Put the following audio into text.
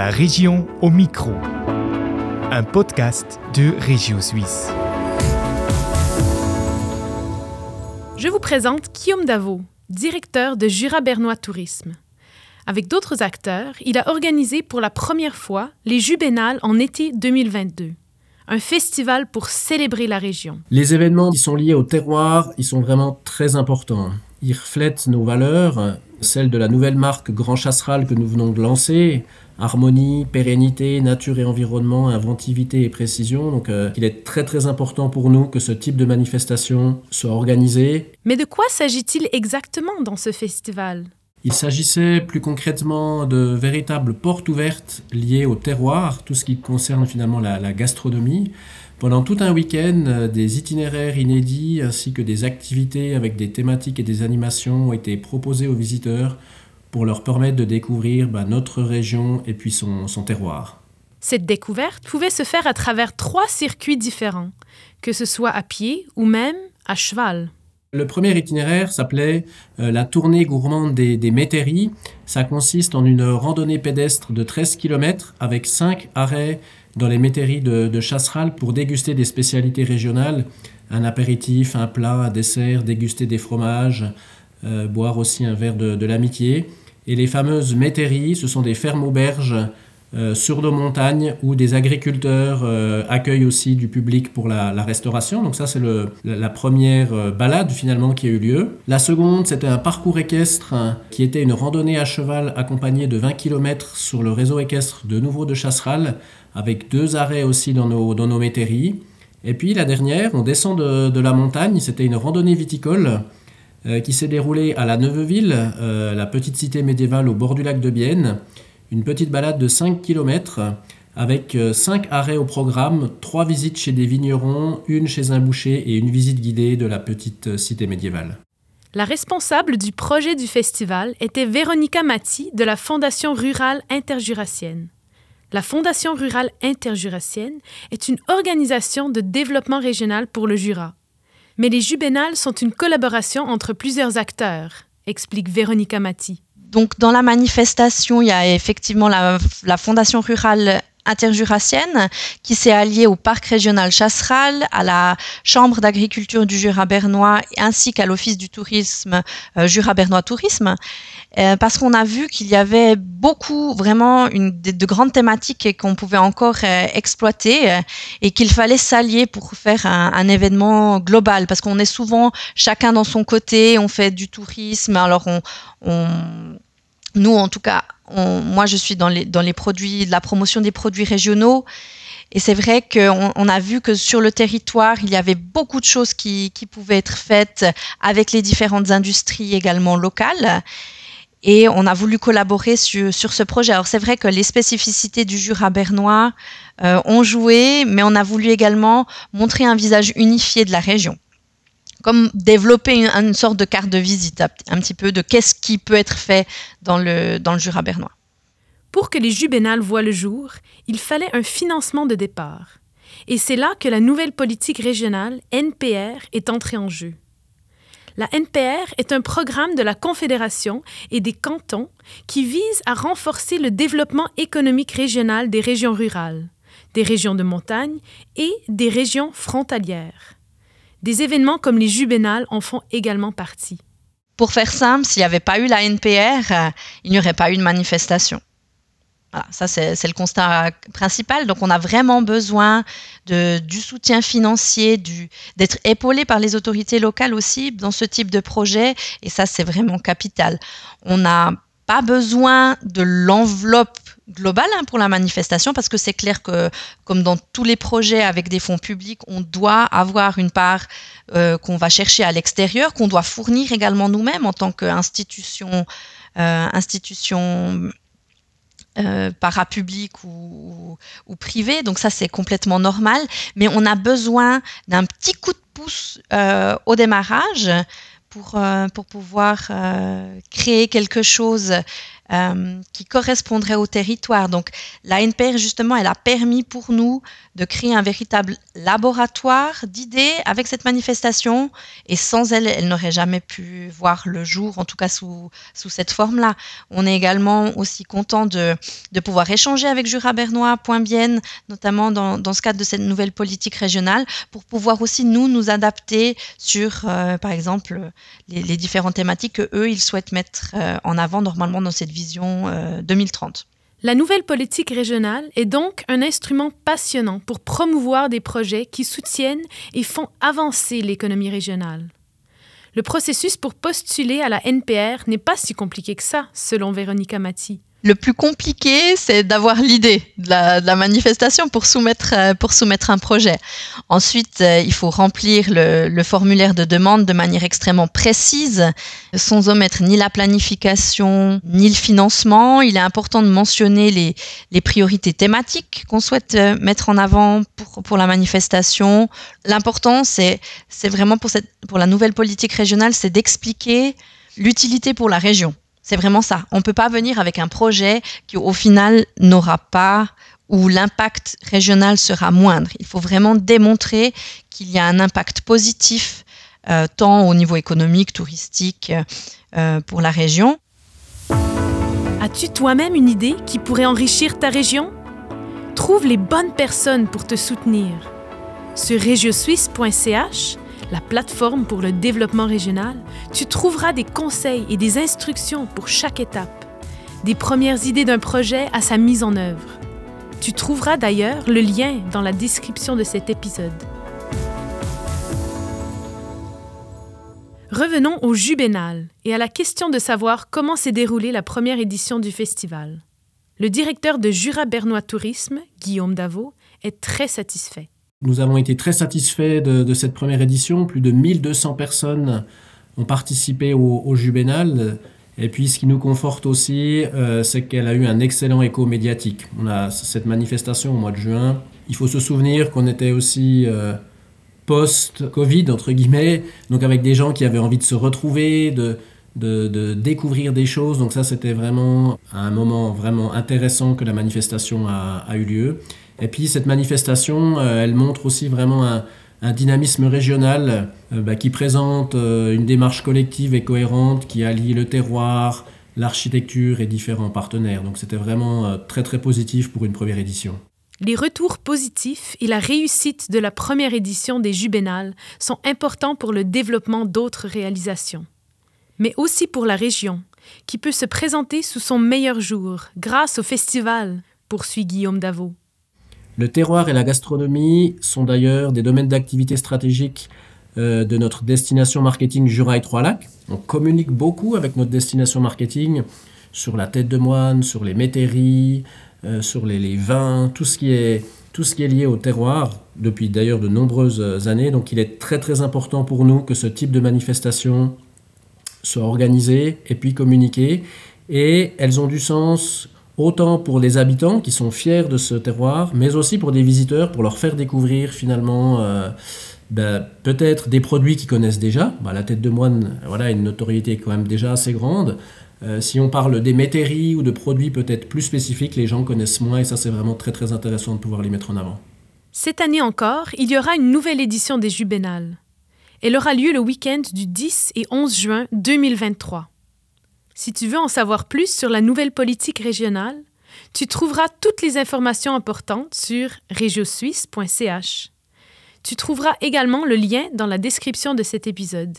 La région au micro. Un podcast de Régio Suisse. Je vous présente Guillaume Davot, directeur de Jura Bernois Tourisme. Avec d'autres acteurs, il a organisé pour la première fois les Jubénales en été 2022 un festival pour célébrer la région. Les événements qui sont liés au terroir, ils sont vraiment très importants. Ils reflètent nos valeurs, celles de la nouvelle marque Grand Chasseral que nous venons de lancer, harmonie, pérennité, nature et environnement, inventivité et précision. Donc euh, il est très très important pour nous que ce type de manifestation soit organisé. Mais de quoi s'agit-il exactement dans ce festival? Il s'agissait plus concrètement de véritables portes ouvertes liées au terroir, tout ce qui concerne finalement la, gastronomie. Pendant tout un week-end, des itinéraires inédits ainsi que des activités avec des thématiques et des animations ont été proposés aux visiteurs pour leur permettre de découvrir bah, notre région et puis son terroir. Cette découverte pouvait se faire à travers trois circuits différents, que ce soit à pied ou même à cheval. Le premier itinéraire s'appelait euh, la tournée gourmande des, métairies. Ça consiste en une randonnée pédestre de 13 km avec 5 arrêts dans les métairies de, Chasseral pour déguster des spécialités régionales, un apéritif, un plat, un dessert, déguster des fromages, euh, boire aussi un verre de, l'amitié. Et les fameuses métairies, ce sont des fermes-auberges euh, sur nos montagnes où des agriculteurs euh, accueillent aussi du public pour la, restauration. Donc ça, c'est la première euh, balade finalement qui a eu lieu. La seconde, c'était un parcours équestre hein, qui était une randonnée à cheval accompagnée de 20 km sur le réseau équestre de nouveau de Chasseral, avec deux arrêts aussi dans nos, dans nos métairies. Et puis la dernière, on descend de, de la montagne, c'était une randonnée viticole qui s'est déroulée à la Neuveville, la petite cité médiévale au bord du lac de Bienne une petite balade de 5 km avec 5 euh, arrêts au programme, 3 visites chez des vignerons, une chez un boucher et une visite guidée de la petite euh, cité médiévale. La responsable du projet du festival était Véronica Matti de la Fondation rurale interjurassienne. La Fondation rurale interjurassienne est une organisation de développement régional pour le Jura. Mais les Jubénales sont une collaboration entre plusieurs acteurs, explique Véronica Matti donc dans la manifestation, il y a effectivement la, Fondation rurale interjurassienne qui s'est alliée au parc régional Chasseral, à la Chambre d'agriculture du Jura bernois ainsi qu'à l'Office du tourisme euh, Jura bernois Tourisme, euh, parce qu'on a vu qu'il y avait beaucoup, vraiment, une, de, grandes thématiques qu'on pouvait encore euh, exploiter et qu'il fallait s'allier pour faire un, un, événement global, parce qu'on est souvent chacun dans son côté, on fait du tourisme, alors on, on nous, en tout cas, moi, je suis dans les, la promotion des produits régionaux. Et c'est vrai qu'on on a vu que sur le territoire, il y avait beaucoup de choses qui, pouvaient être faites avec les différentes industries également locales. Et on a voulu collaborer sur, sur ce projet. Alors c'est vrai que les spécificités du Jura bernois euh, ont joué, mais on a voulu également montrer un visage unifié de la région comme développer une, sorte de carte de visite, un petit peu de qu'est-ce qui peut être fait dans le, dans le Jura bernois. Pour que les Jubénales voient le jour, il fallait un financement de départ. Et c'est là que la nouvelle politique régionale, NPR, est entrée en jeu. La NPR est un programme de la Confédération et des cantons qui vise à renforcer le développement économique régional des régions rurales, des régions de montagne et des régions frontalières. Des événements comme les Jubénales en font également partie. Pour faire simple, s'il n'y avait pas eu la NPR, euh, il n'y aurait pas eu de manifestation. Voilà, ça c'est le constat principal. Donc on a vraiment besoin du soutien financier, d'être épaulé par les autorités locales aussi dans ce type de projet. Et ça c'est vraiment capital. On n'a pas besoin de l'enveloppe globale hein, pour la manifestation parce que c'est clair que, comme dans tous les projets avec des fonds publics, on doit avoir une part euh, qu'on va chercher à l'extérieur, qu'on doit fournir également nous-mêmes en tant qu'institution euh, institution, euh, parapublique ou, ou, privée. Donc ça, c'est complètement normal. Mais on a besoin d'un petit coup de pouce euh, au démarrage pour, pour pouvoir créer quelque chose euh, qui correspondraient au territoire. Donc la NPR, justement, elle a permis pour nous de créer un véritable laboratoire d'idées avec cette manifestation. Et sans elle, elle n'aurait jamais pu voir le jour, en tout cas sous, cette forme-là. On est également aussi content de, pouvoir échanger avec Jura Bernois, Point Bienne, notamment dans, ce cadre de cette nouvelle politique régionale, pour pouvoir aussi nous nous adapter sur, euh, par exemple, les, différentes thématiques que eux ils souhaitent mettre euh, en avant normalement dans cette euh, 2030. La nouvelle politique régionale est donc un instrument passionnant pour promouvoir des projets qui soutiennent et font avancer l'économie régionale. Le processus pour postuler à la NPR n'est pas si compliqué que ça, selon Véronique Amati. Le plus compliqué, c'est d'avoir l'idée de la, de la, manifestation pour soumettre, euh, pour soumettre un projet. Ensuite, euh, il faut remplir le, le, formulaire de demande de manière extrêmement précise, sans omettre ni la planification, ni le financement. Il est important de mentionner les, les priorités thématiques qu'on souhaite euh, mettre en avant pour, pour la manifestation. L'important, c'est, c'est vraiment pour, cette, pour la nouvelle politique régionale, c'est d'expliquer l'utilité pour la région. C'est vraiment ça. On ne peut pas venir avec un projet qui, au final, n'aura pas ou l'impact régional sera moindre. Il faut vraiment démontrer qu'il y a un impact positif, euh, tant au niveau économique, touristique, euh, pour la région. As-tu toi-même une idée qui pourrait enrichir ta région? Trouve les bonnes personnes pour te soutenir. Sur regiosuisse.ch, la plateforme pour le développement régional, tu trouveras des conseils et des instructions pour chaque étape, des premières idées d'un projet à sa mise en œuvre. Tu trouveras d'ailleurs le lien dans la description de cet épisode. Revenons au Jubénal et à la question de savoir comment s'est déroulée la première édition du festival. Le directeur de Jura Bernois Tourisme, Guillaume Davot, est très satisfait. Nous avons été très satisfaits de, cette première édition. Plus de 1200 personnes ont participé au, au Jubénal. Et puis, ce qui nous conforte aussi, euh, c'est qu'elle a eu un excellent écho médiatique. On a cette manifestation au mois de juin. Il faut se souvenir qu'on était aussi euh, post-Covid, entre guillemets, donc avec des gens qui avaient envie de se retrouver, de, de, découvrir des choses. Donc ça, c'était vraiment un moment vraiment intéressant que la manifestation a eu lieu. Et puis cette manifestation, euh, elle montre aussi vraiment un, dynamisme régional euh, bah, qui présente euh, une démarche collective et cohérente qui allie le terroir, l'architecture et différents partenaires. Donc c'était vraiment très très positif pour une première édition. Les retours positifs et la réussite de la première édition des Jubénales sont importants pour le développement d'autres réalisations, mais aussi pour la région, qui peut se présenter sous son meilleur jour grâce au festival, poursuit Guillaume Davot. Le terroir et la gastronomie sont d'ailleurs des domaines d'activité stratégiques euh, de notre destination marketing Jura et Trois-Lacs. On communique beaucoup avec notre destination marketing sur la tête de moine, sur les métairies, euh, sur les, vins, tout ce, qui est, tout ce qui est lié au terroir depuis d'ailleurs de nombreuses années. Donc il est très très important pour nous que ce type de manifestation soit organisé et puis communiqué. Et elles ont du sens autant pour les habitants qui sont fiers de ce terroir, mais aussi pour des visiteurs, pour leur faire découvrir finalement euh, ben, peut-être des produits qu'ils connaissent déjà. Ben, la tête de moine, voilà, une notoriété quand même déjà assez grande. Euh, si on parle des métairies ou de produits peut-être plus spécifiques, les gens connaissent moins et ça c'est vraiment très très intéressant de pouvoir les mettre en avant. Cette année encore, il y aura une nouvelle édition des Jubénales. Elle aura lieu le week-end du 10 et 11 juin 2023. Si tu veux en savoir plus sur la nouvelle politique régionale, tu trouveras toutes les informations importantes sur regiosuisse.ch. Tu trouveras également le lien dans la description de cet épisode.